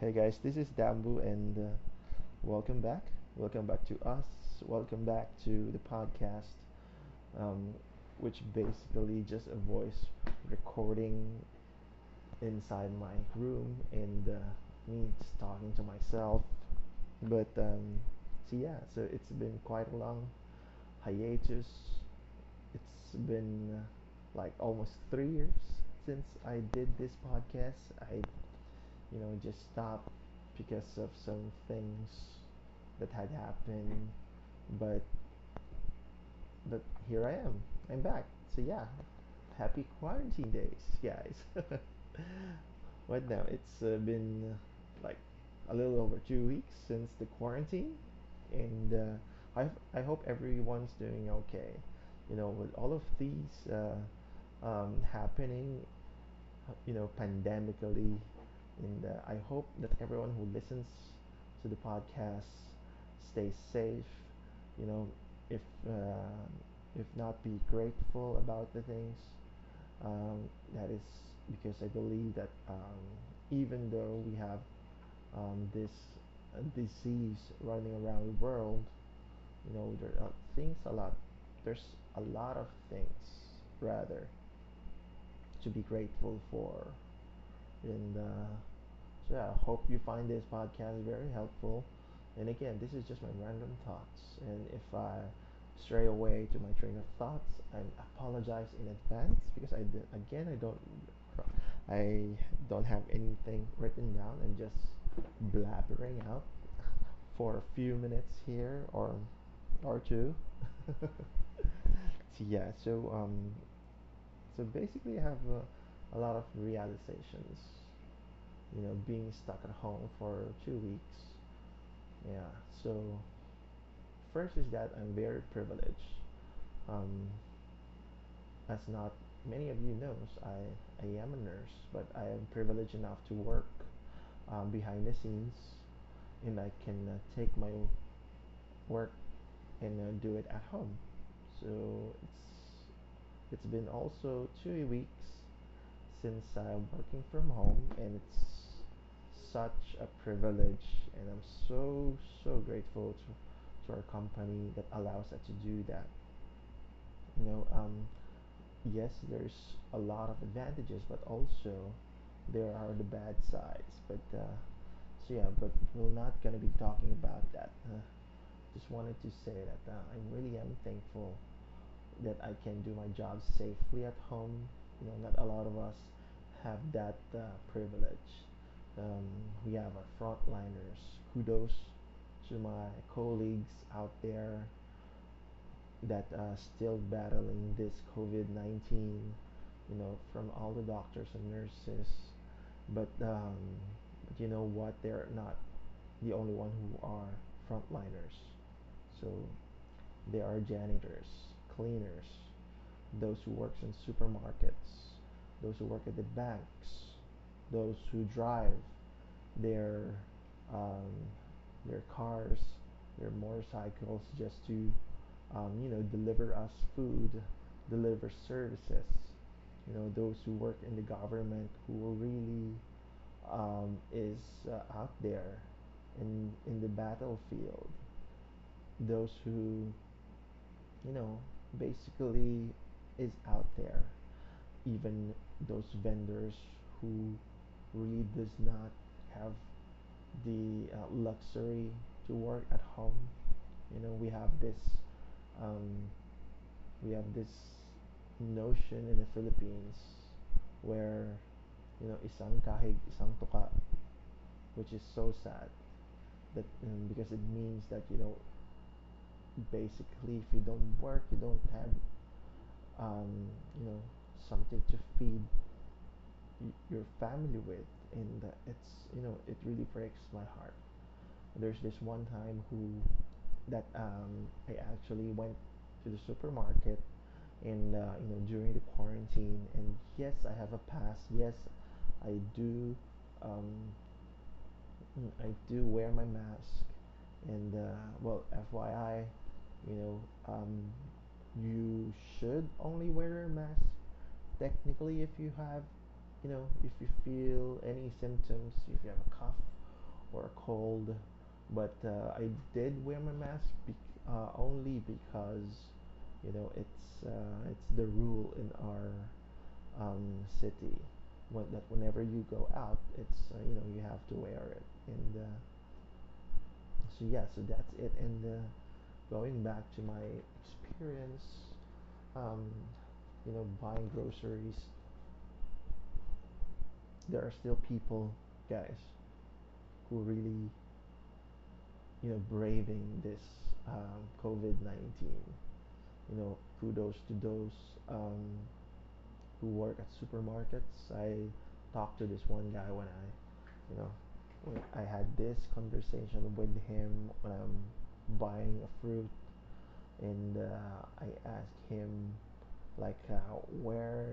Hey guys, this is Dambu and uh, welcome back. Welcome back to us. Welcome back to the podcast, um, which basically just a voice recording inside my room and uh, me just talking to myself. But um, so yeah, so it's been quite a long hiatus. It's been uh, like almost three years since I did this podcast. I you know just stopped because of some things that had happened. But but here I am. I'm back. So yeah. Happy quarantine days guys. What now? It's uh, been uh, like a little over two weeks since the quarantine. And uh, I, I hope everyone's doing okay. You know with all of these uh, um, happening you know pandemically and uh, I hope that everyone who listens to the podcast stay safe. You know, if uh, if not, be grateful about the things. Um, that is because I believe that um, even though we have um, this uh, disease running around the world, you know, there are things a lot. There's a lot of things rather to be grateful for, and uh, So yeah, I hope you find this podcast very helpful. And again, this is just my random thoughts. And if I stray away to my train of thoughts, I apologize in advance because I did, again I don't I don't have anything written down. I'm just blabbering out for a few minutes here or or two. so yeah, so um, so basically I have a, a lot of realizations you know, being stuck at home for two weeks. Yeah. So first is that I'm very privileged. Um, as not many of you knows, I I am a nurse, but I am privileged enough to work um, behind the scenes, and I can uh, take my work and uh, do it at home. So it's it's been also two weeks since I'm working from home, and it's such a privilege, and I'm so so grateful to to our company that allows us to do that. You know, um, yes, there's a lot of advantages, but also there are the bad sides. But uh, so yeah, but we're not gonna be talking about that. Uh, just wanted to say that uh, I really am thankful that I can do my job safely at home. You know, not a lot of us have that uh, privilege. Um, we have our frontliners. Kudos to my colleagues out there that are still battling this COVID-19. You know, from all the doctors and nurses. But um, you know what? They're not the only one who are frontliners. So there are janitors, cleaners, those who works in supermarkets, those who work at the banks, those who drive their um, their cars, their motorcycles just to um, you know deliver us food, deliver services. You know those who work in the government who really um, is uh, out there in in the battlefield. Those who you know basically is out there even those vendors who really does not have the uh, luxury to work at home. You know, we have this um, we have this notion in the Philippines where you know isang kahig isang tuka, which is so sad that um, because it means that you know basically if you don't work you don't have um, you know something to feed your family with and it's you know it really breaks my heart. There's this one time who that um, I actually went to the supermarket and uh, you know during the quarantine and yes I have a pass yes I do um, I do wear my mask and uh, well FYI you know um, you should only wear a mask technically if you have you know if you feel any symptoms if you have a cough or a cold. But uh, I did wear my mask be- uh, only because you know it's uh, it's the rule in our um, city. When, that whenever you go out, it's uh, you know you have to wear it. And uh, so yeah, so that's it. And uh, going back to my experience, um, you know, buying groceries, there are still people, guys, who really you know braving this um, COVID nineteen. You know, kudos to those um, who work at supermarkets. I talked to this one guy when I, you know, I had this conversation with him when I'm buying a fruit, and uh, I asked him like uh, where,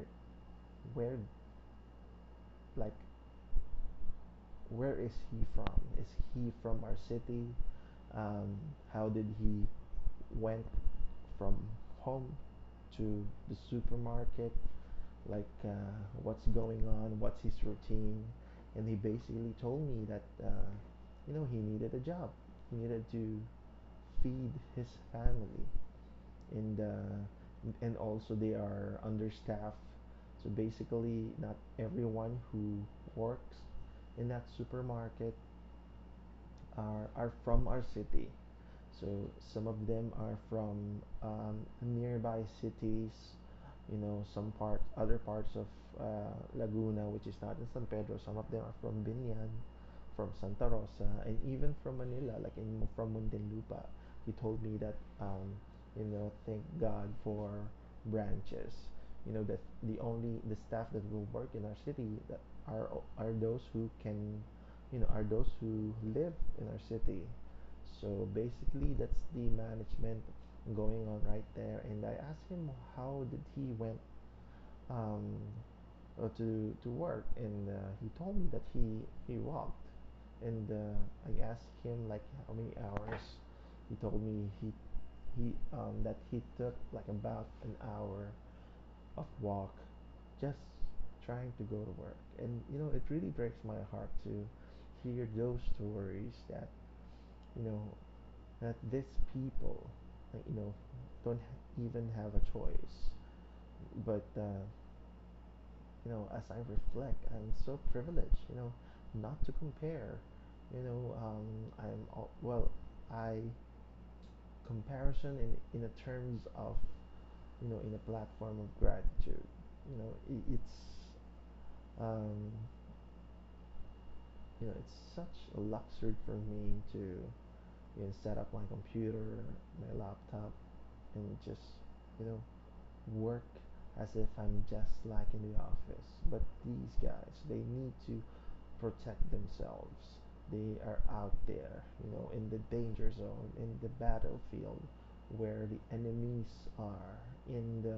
where, like where is he from? Is he from our city? Um, how did he went from home to the supermarket? like uh, what's going on, what's his routine, and he basically told me that uh, you know he needed a job, he needed to feed his family, and uh, and also they are understaffed. So basically, not everyone who works in that supermarket are are from our city. So some of them are from um, nearby cities, you know, some part, other parts of uh, Laguna, which is not in San Pedro. Some of them are from Biñan, from Santa Rosa, and even from Manila, like in from Muntinlupa. He told me that, um, you know, thank God for branches. You know that the only the staff that will work in our city that are are those who can, you know, are those who live in our city so basically, that's the management going on right there. And I asked him how did he went um, uh, to to work, and uh, he told me that he he walked. And uh, I asked him like how many hours. He told me he he um, that he took like about an hour of walk, just trying to go to work. And you know, it really breaks my heart to hear those stories that you know that these people, like, you know, don't even have a choice. But uh, you know, as I reflect, I'm so privileged, you know, not to compare. You know, um, I'm all, well, I comparison in in the terms of you know in a platform of gratitude. You know, it, it's um, you know it's such a luxury for me to you know set up my computer, my laptop, and just you know work as if I'm just like in the office. But these guys, they need to protect themselves. They are out there, you know, in the danger zone, in the battlefield, where the enemies are, in the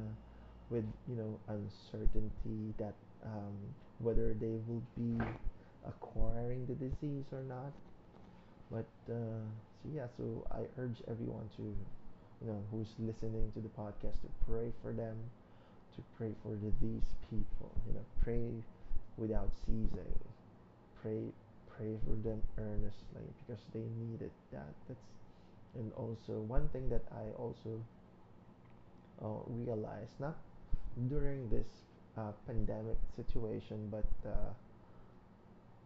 with you know uncertainty that um, whether they will be acquiring the disease or not. But uh, so yeah, so I urge everyone to, you know, who's listening to the podcast to pray for them, to pray for the, these people. You know, pray without ceasing. Pray, pray for them earnestly because they needed that. That's and also one thing that I also uh, realized not during this uh, pandemic situation, but uh,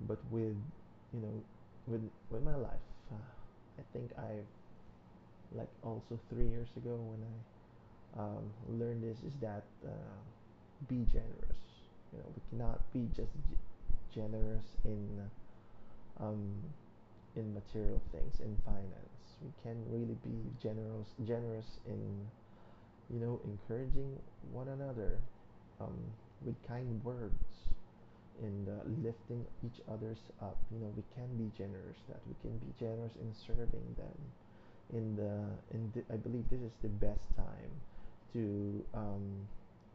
but with you know with with my life. Uh, I think I like also three years ago when I um, learned this is that uh, be generous. You know, we cannot be just generous in um, in material things, in finance. We can really be generous generous in you know encouraging one another um, with kind words and uh, lifting each others up. You know, we can be generous. That we can be generous in serving them. In the in the, I believe this is the best time to um,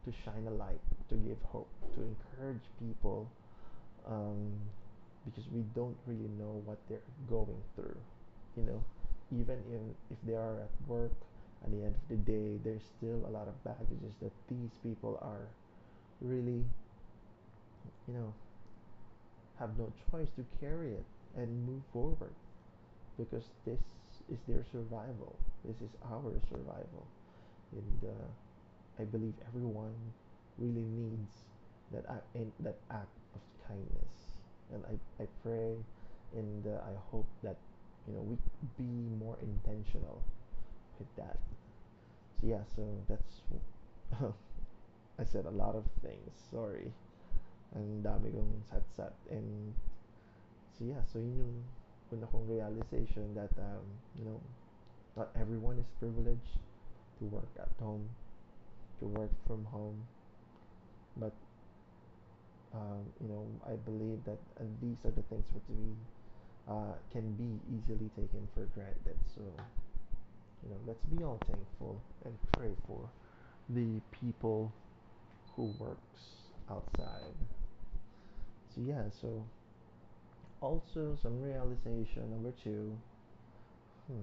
to shine a light, to give hope, to encourage people um, because we don't really know what they're going through. You know, even in, if they are at work, at the end of the day, there's still a lot of baggages that these people are really, you know, have no choice to carry it. and move forward because this is their survival. This is our survival. And uh, I believe everyone really needs that act, that act of kindness. And I, I pray and uh, I hope that you know we be more intentional with that. So yeah, so that's I said a lot of things. Sorry. Ang dami kong sat-sat. And so yeah, so yun yung una kong realization that um, you know, not everyone is privileged to work at home, to work from home, but um, you know, I believe that uh, these are the things which we uh, can be easily taken for granted. So you know, let's be all thankful and pray for the people who works outside. So yeah, so also some realization number two. Hmm.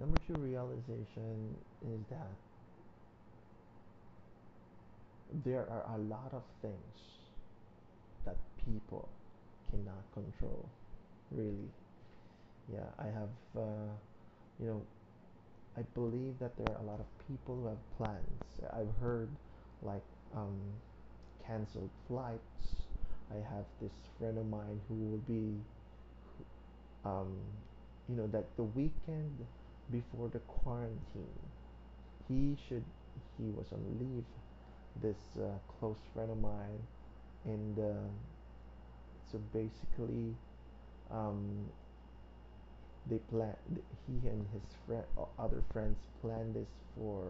Number two realization is that there are a lot of things that people cannot control. Really, yeah. I have, uh, you know, I believe that there are a lot of people who have plans. I've heard like um, canceled flights. I have this friend of mine who will be, um, you know, that the weekend before the quarantine, he should, he was on leave. This uh, close friend of mine, and uh, so basically, um, they plan. He and his friend, other friends, planned this for,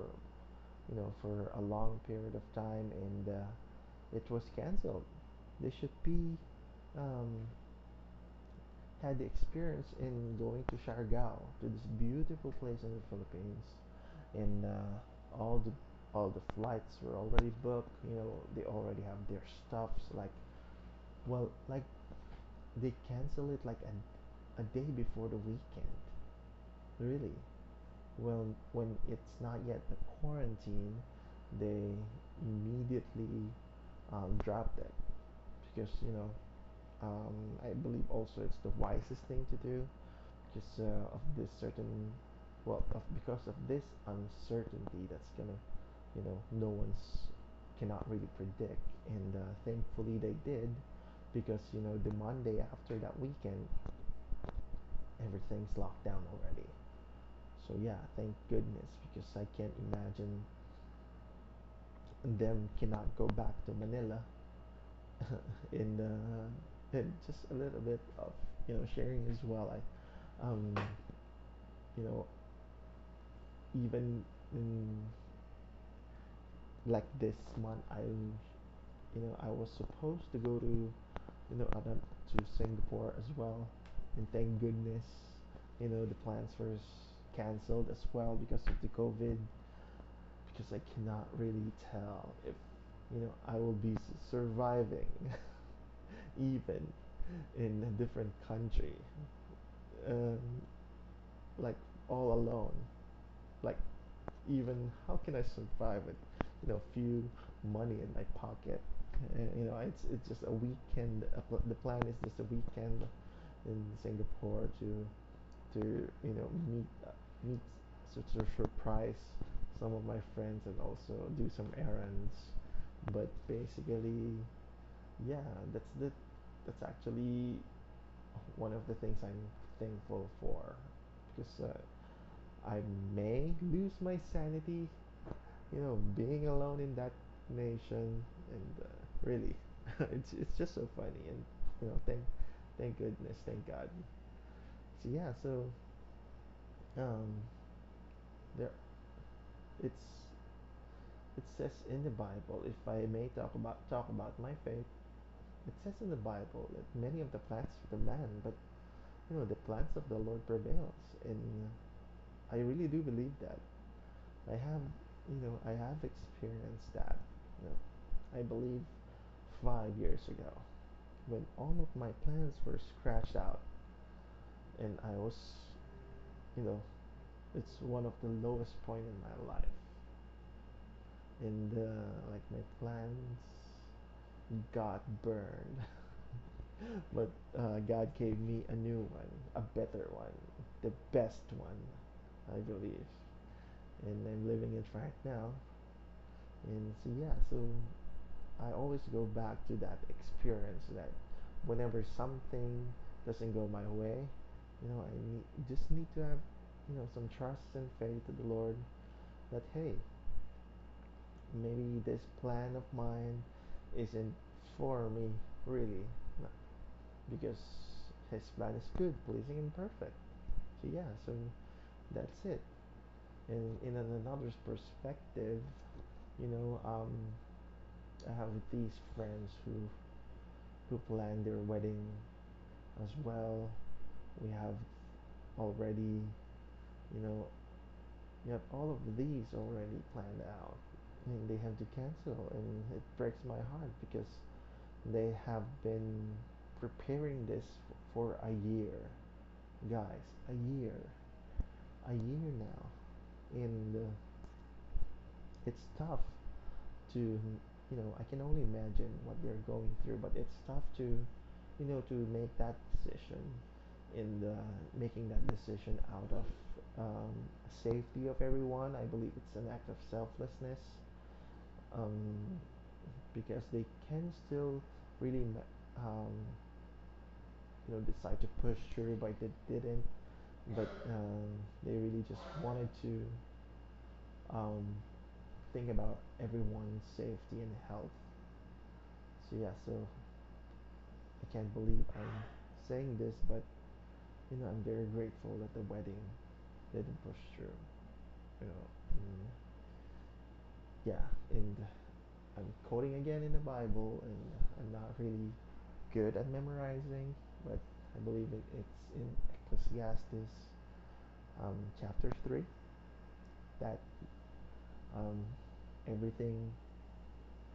you know, for a long period of time, and uh, it was canceled. They should be um, had the experience in going to Siargao, to this beautiful place in the Philippines, and uh, all the all the flights were already booked. You know, they already have their stuffs. Like, well, like they cancel it like a, a day before the weekend. Really. Well, when it's not yet the quarantine, they immediately um, dropped it because you know um, I believe also it's the wisest thing to do because uh, of this certain well of, because of this uncertainty that's gonna you know no one's cannot really predict. And uh, thankfully they did because you know the monday after that weekend everything's locked down already. So yeah thank goodness because i can't imagine them cannot go back to manila. In uh, and just a little bit of you know sharing as well. I um you know even in like this month i you know i was supposed to go to you know other to singapore as well. And thank goodness you know the plans were canceled as well because of the covid. Because i cannot really tell if you know i will be surviving even in a different country. Um, like all alone. Like even how can I survive with you know few money in my pocket. And, you know it's it's just a weekend the plan is just a weekend in Singapore to to you know meet meet such a surprise some of my friends and also do some errands. But basically yeah that's the that's actually one of the things I'm thankful for. Because uh, I may lose my sanity you know, being alone in that nation and uh, really, it's it's just so funny and you know, thank thank goodness, thank God. So yeah, so um, there it's it says in the Bible, if I may talk about talk about my faith, it says in the Bible that many of the plans of the man, but you know, the plans of the Lord prevails, and I really do believe that. I have, you know, I have experienced that. You know, I believe five years ago when all of my plans were scratched out and I was, you know, it's one of the lowest point in my life. And uh, like my plans got burned. but uh, God gave me a new one, a better one, the best one, I believe, and I'm living it right now. And so yeah, so I always go back to that experience that whenever something doesn't go my way, you know, I need, just need to have, you know, some trust and faith to the Lord that hey, maybe this plan of mine isn't for me really, because His plan is good, pleasing, and perfect. So yeah, so that's it. And in another perspective, you know, um, I have these friends who who plan their wedding as well. We have already, you know, we have all of these already planned out. And they have to cancel, and it breaks my heart because they have been preparing this for a year, guys, a year, a year now, and uh, it's tough to, you know, I can only imagine what they're going through, but it's tough to, you know, to make that decision in the, making that decision out of um, safety of everyone. I believe it's an act of selflessness um, because they can still really, um, you know, decide to push through, but they didn't. But um, they really just wanted to um, think about everyone's safety and health. So yeah, so I can't believe I'm saying this, but you know, I'm very grateful that the wedding didn't push through. You know, mm, yeah, and I'm quoting again in the Bible, and I'm not really good at memorizing, but I believe it, it's in Ecclesiastes um, chapter three that um, everything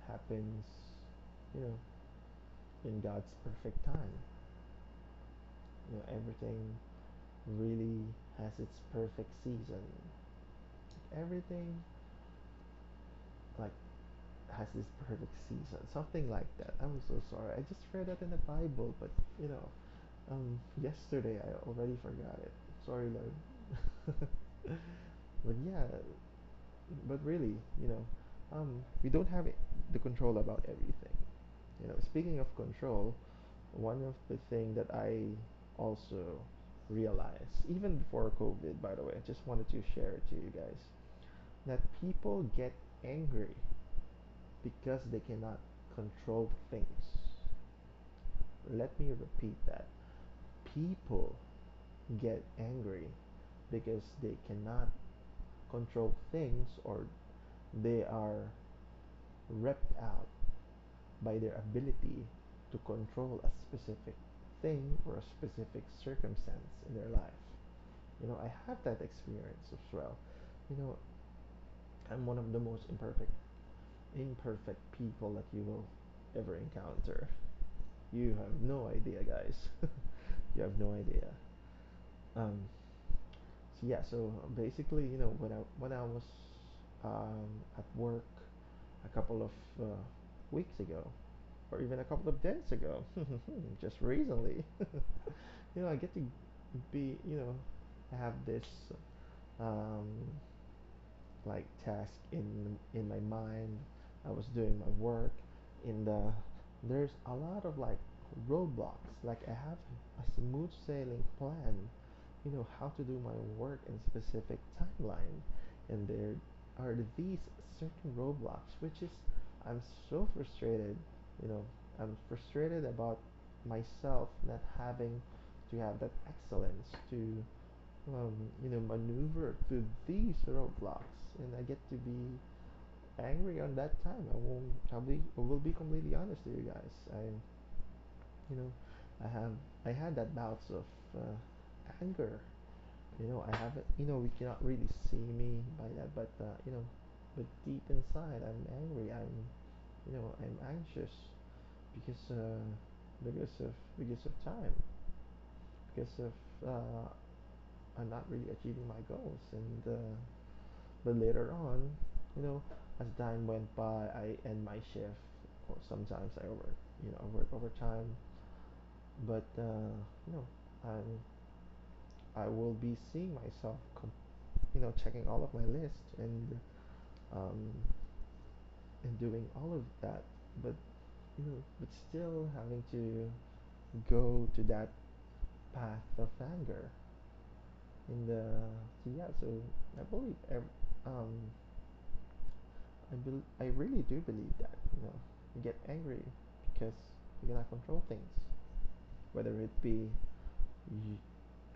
happens, you know, in God's perfect time. You know, everything really has its perfect season. Everything like has this perfect season, something like that. I'm so sorry. I just read that in the Bible, but you know, um, yesterday I already forgot it. Sorry, Lord. but yeah, but really, you know, um, we don't have the control about everything. You know, speaking of control, one of the thing that I also realized, even before COVID, by the way, I just wanted to share it to you guys, that people get angry because they cannot control things. Let me repeat that. People get angry because they cannot control things or they are ripped out by their ability to control a specific thing or a specific circumstance in their life. You know, I have that experience as well. You know, I'm one of the most imperfect imperfect people that you will ever encounter. You have no idea, guys. you have no idea. Um, so yeah, so basically, you know, when I when I was um, at work a couple of uh, weeks ago, or even a couple of days ago, just recently, you know, I get to be, you know, have this um, like task in in my mind. I was doing my work in the there's a lot of like roadblocks. Like I have a smooth sailing plan, you know, how to do my work in specific timeline. And there are these certain roadblocks, which is I'm so frustrated, you know, I'm frustrated about myself not having to have that excellence to um, you know, maneuver through these roadblocks, and I get to be angry on that time. I won't. Be. I will be completely honest to you guys. I, you know, I have. I had that bouts of uh, anger. You know, I have it. You know, we cannot really see me by that, but uh, you know, but deep inside, I'm angry. I'm, you know, I'm anxious because uh, because of because of time, because of uh, I'm not really achieving my goals, and uh, But later on, you know, as time went by, I end my shift, or sometimes I work, you know, work overtime, but uh, you know, I'm I will be seeing myself, you know, checking all of my list and um, and doing all of that, but you know, but still having to go to that path of anger. And uh, so yeah, so I believe ev- um, I bel I really do believe that you know you get angry because you cannot control things, whether it be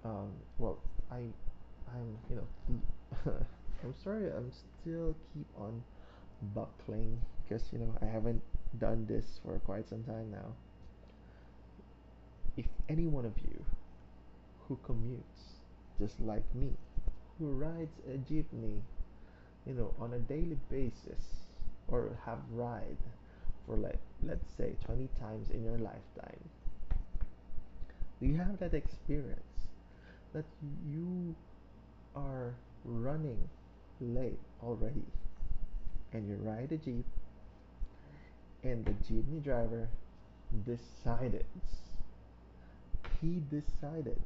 um, well I I'm you know I'm sorry I'm still keep on buckling because you know I haven't done this for quite some time now. If any one of you who commutes just like me, who rides a jeepney, you know, on a daily basis, or have ride for like let's say 20 times in your lifetime, you have that experience that you are running late already and you ride a jeep and the jeepney driver decided he decided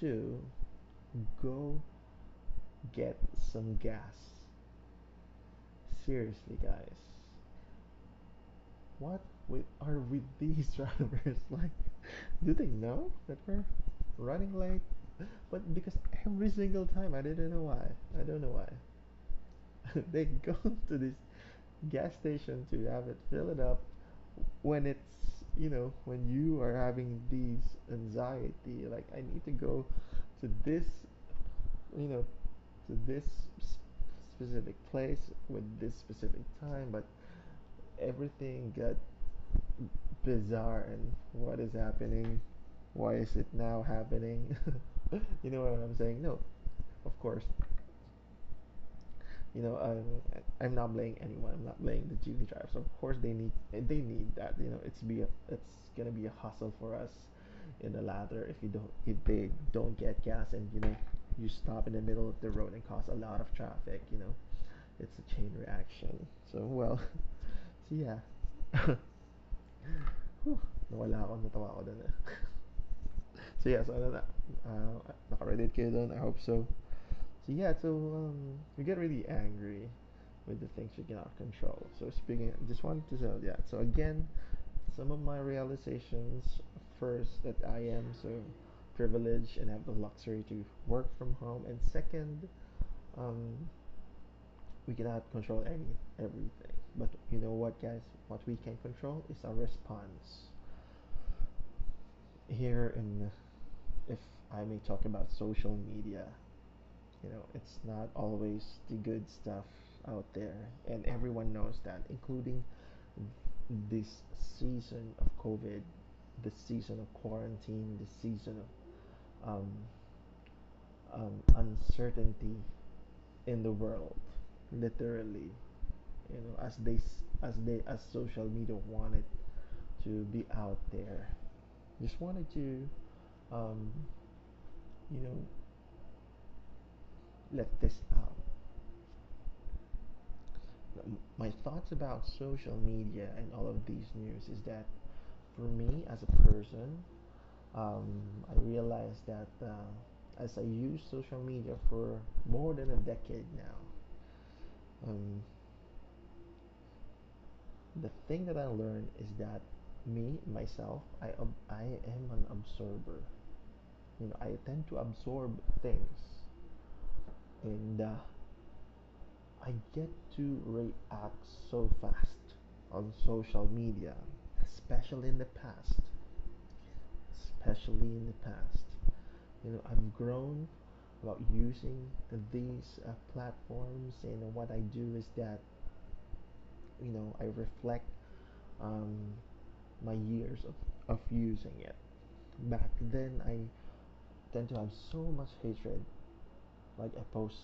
to go get some gas. Seriously, guys. What with are with these drivers? Like, do they know that we're running late? But because every single time, I didn't know why. I don't know why. they go to this gas station to have it fill it up when it's you know when you are having these anxiety like i need to go to this you know to this specific place with this specific time, but everything got bizarre and what is happening? Why is it now happening? you know what I'm saying? No, of course. You know, I'm I'm not blaming anyone. I'm not blaming the jeepney drivers. Of course, they need they need that. You know, it's be a, it's gonna be a hustle for us in the ladder if you don't if they don't get gas and you know you stop in the middle of the road and cause a lot of traffic. You know, it's a chain reaction. So well, so yeah. Whew, nawala ako, natawa ako dun eh. So yeah, so ano na, uh, naka-relate kayo dun, I hope so. So yeah, so um, you get really angry with the things you cannot control. So speaking, just wanted to say yeah. So again, some of my realizations. First, that I am so privileged and have the luxury to work from home, and second, um, we cannot control any everything. But you know what, guys? What we can control is our response. Here in, if I may talk about social media, you know, it's not always the good stuff out there, and everyone knows that, including this season of COVID, the season of quarantine, the season of um, um, uncertainty in the world, literally. You know, as they as they as social media wanted to be out there, just wanted to, um, you know, let this out. My thoughts about social media and all of these news is that for me as a person, um, I realized that uh, as I use social media for more than a decade now, um, the thing that I learned is that me myself, I I am an absorber. You know, I tend to absorb things, and uh, I get to react so fast on social media, especially in the past. Especially in the past, you know, I've grown about using these uh, platforms, and what I do is that you know I reflect um, my years of, of using it. Back then, I tend to have so much hatred. Like I post,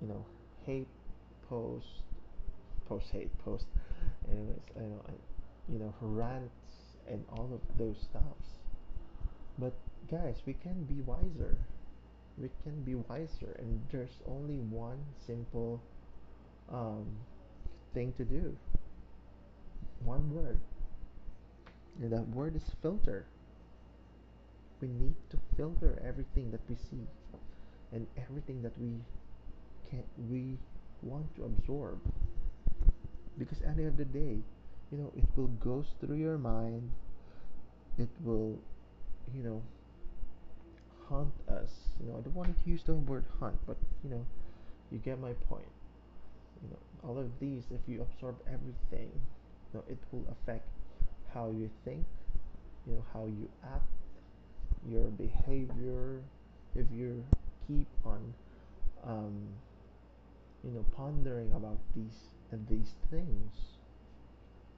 you know, hate post, post hate post. Anyways, I know, I, you know, rants and all of those stuffs. But guys, we can be wiser. We can be wiser, and there's only one simple um, thing to do. One word. And that word is filter. We need to filter everything that we see and everything that we can we want to absorb because at the end of the day you know it will goes through your mind it will you know haunt us you know i don't want to use the word hunt but you know you get my point you know all of these if you absorb everything know it will affect how you think you know how you act your behavior if you keep on um, you know pondering about these and these things.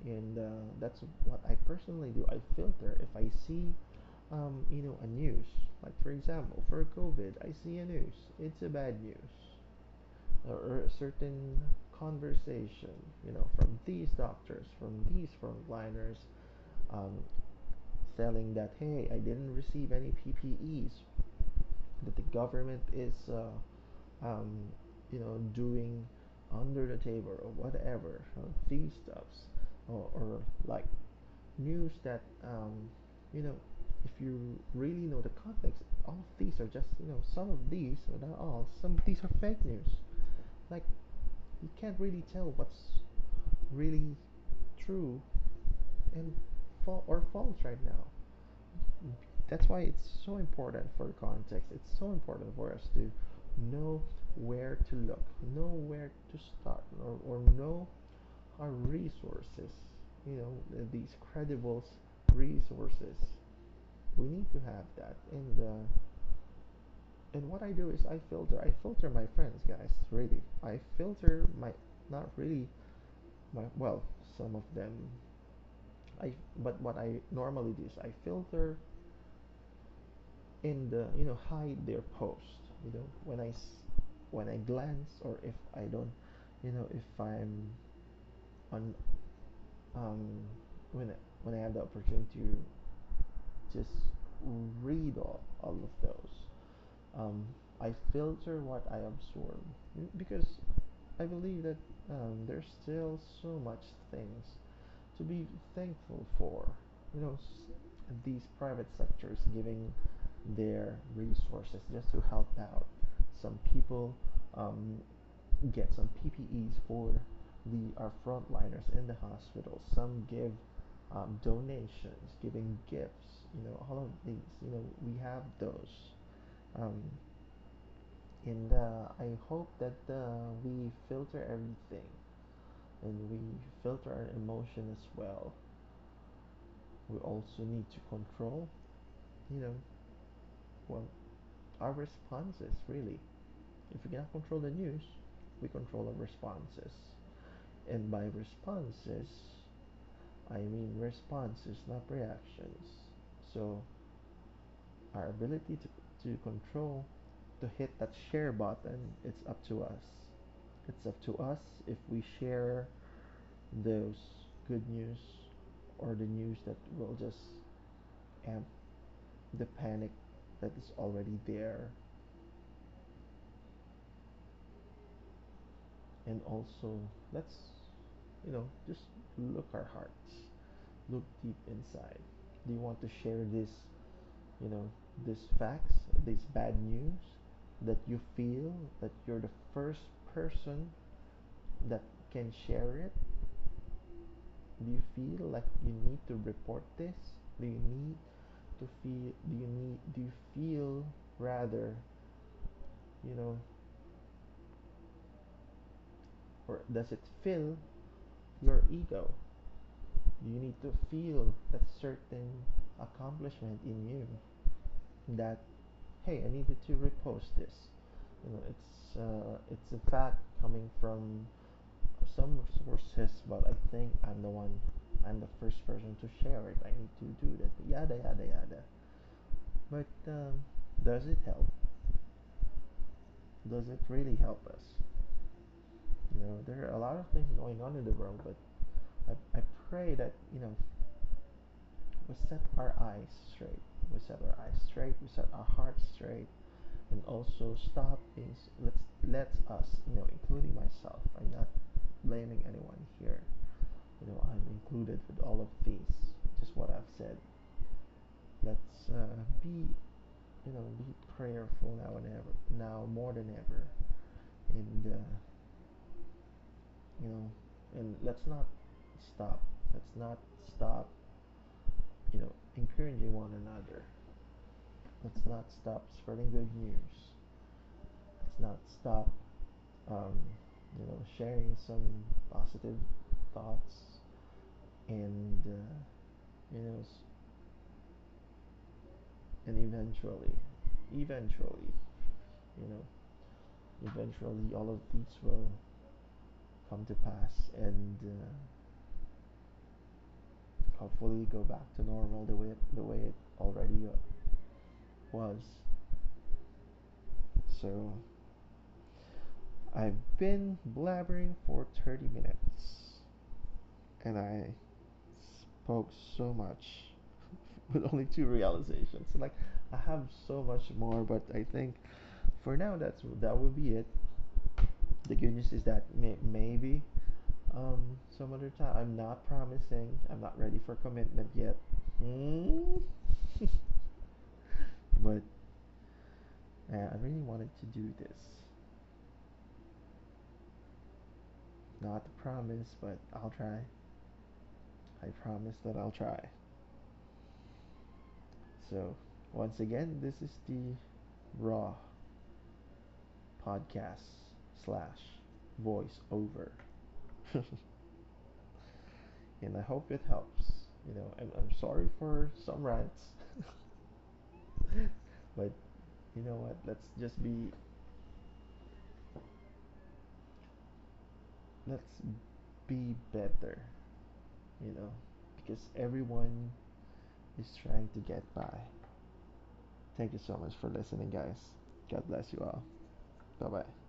And uh, that's what I personally do. I filter. If I see um, you know a news like for example for COVID I see a news. It's a bad news. Or a certain conversation you know from these doctors from these frontliners um, telling that hey I didn't receive any PPEs that the government is uh, um, you know doing under the table or whatever uh, these stuffs or, or like news that um, you know if you really know the context all of these are just you know some of these not all some of these are fake news. Like you can't really tell what's really true and fa- or false right now. That's why it's so important for context. It's so important for us to know where to look know where to start or, or know our resources you know these credible resources. We need to have that and uh, and what I do is I filter I filter my friends guys really. I filter my not really my well some of them. I but what I normally do is I filter in the you know hide their post you know. When I when I glance or if I don't you know if I'm on um when I, when I have the opportunity to just read all, all of those um, I filter what I absorb because I believe that um, there's still so much things to be thankful for you know these private sectors giving their resources just to help out. Some people um, get some PPEs for the our frontliners in the hospital. Some give um, donations, giving gifts. You know, all of these. You know, we have those. Um, and uh, I hope that uh, we filter everything and we filter our emotion as well. We also need to control, you know, well, our responses really. If we cannot control the news, we control our responses. And by responses, I mean responses, not reactions. So our ability to, to control, to hit that share button, it's up to us. It's up to us if we share those good news or the news that will just amp the panic that is already there. And also let's you know just look our hearts. Look deep inside. Do you want to share this you know these facts these bad news that you feel that you're the first person that can share it? Do you feel like you need to report this? Do you need to feel do you need do you feel rather you know or does it fill your ego? You need to feel that certain accomplishment in you that hey i needed to repost this. You know it's uh, it's a fact coming from some sources but i think i'm the one i'm the first person to share it. I need to do that. Yada yada yada. But um, does it help? Does it really help us? You know there are a lot of things going on in the world but i, I pray that you know we set our eyes straight we set our eyes straight we set our hearts straight and also stop being let's let us you know including myself i'm not blaming anyone here. You know i'm included with all of these just what i've said, let's uh, be you know be prayerful now and ever now more than ever. And uh, you know and let's not stop. Let's not stop you know encouraging one another. Let's not stop spreading good news. Let's not stop um, you know sharing some positive thoughts and uh, you know and eventually eventually you know eventually all of these will come to pass and uh, hopefully go back to normal the way it, the way it already was so I've been blabbering for 30 minutes and I spoke so much with only two realizations. Like I have so much more, but I think for now that's that will be it. The good news is that may, maybe um, some other time. I'm not promising. I'm not ready for commitment yet. Mm. but yeah, I really wanted to do this. Not to promise, but I'll try. I promise that I'll try. So, once again, this is the Raw podcast slash voice over. and I hope it helps. You know, I'm, I'm sorry for some rants, but you know what? Let's just be let's be better. You know, because everyone is trying to get by. Thank you so much for listening, guys. God bless you all. Bye bye.